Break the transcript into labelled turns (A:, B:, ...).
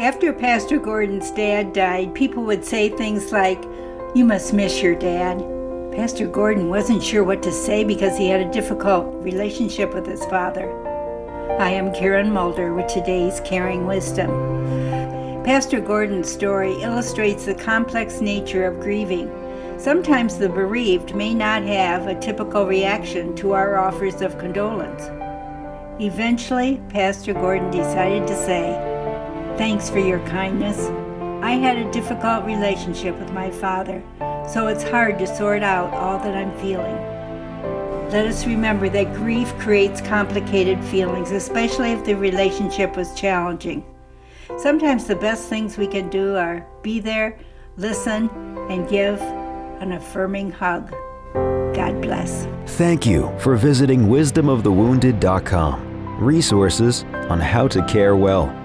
A: After Pastor Gordon's dad died, people would say things like, You must miss your dad. Pastor Gordon wasn't sure what to say because he had a difficult relationship with his father. I am Karen Mulder with today's Caring Wisdom. Pastor Gordon's story illustrates the complex nature of grieving. Sometimes the bereaved may not have a typical reaction to our offers of condolence. Eventually, Pastor Gordon decided to say, Thanks for your kindness. I had a difficult relationship with my father, so it's hard to sort out all that I'm feeling. Let us remember that grief creates complicated feelings, especially if the relationship was challenging. Sometimes the best things we can do are be there, listen, and give an affirming hug. God bless.
B: Thank you for visiting wisdomofthewounded.com. Resources on how to care well.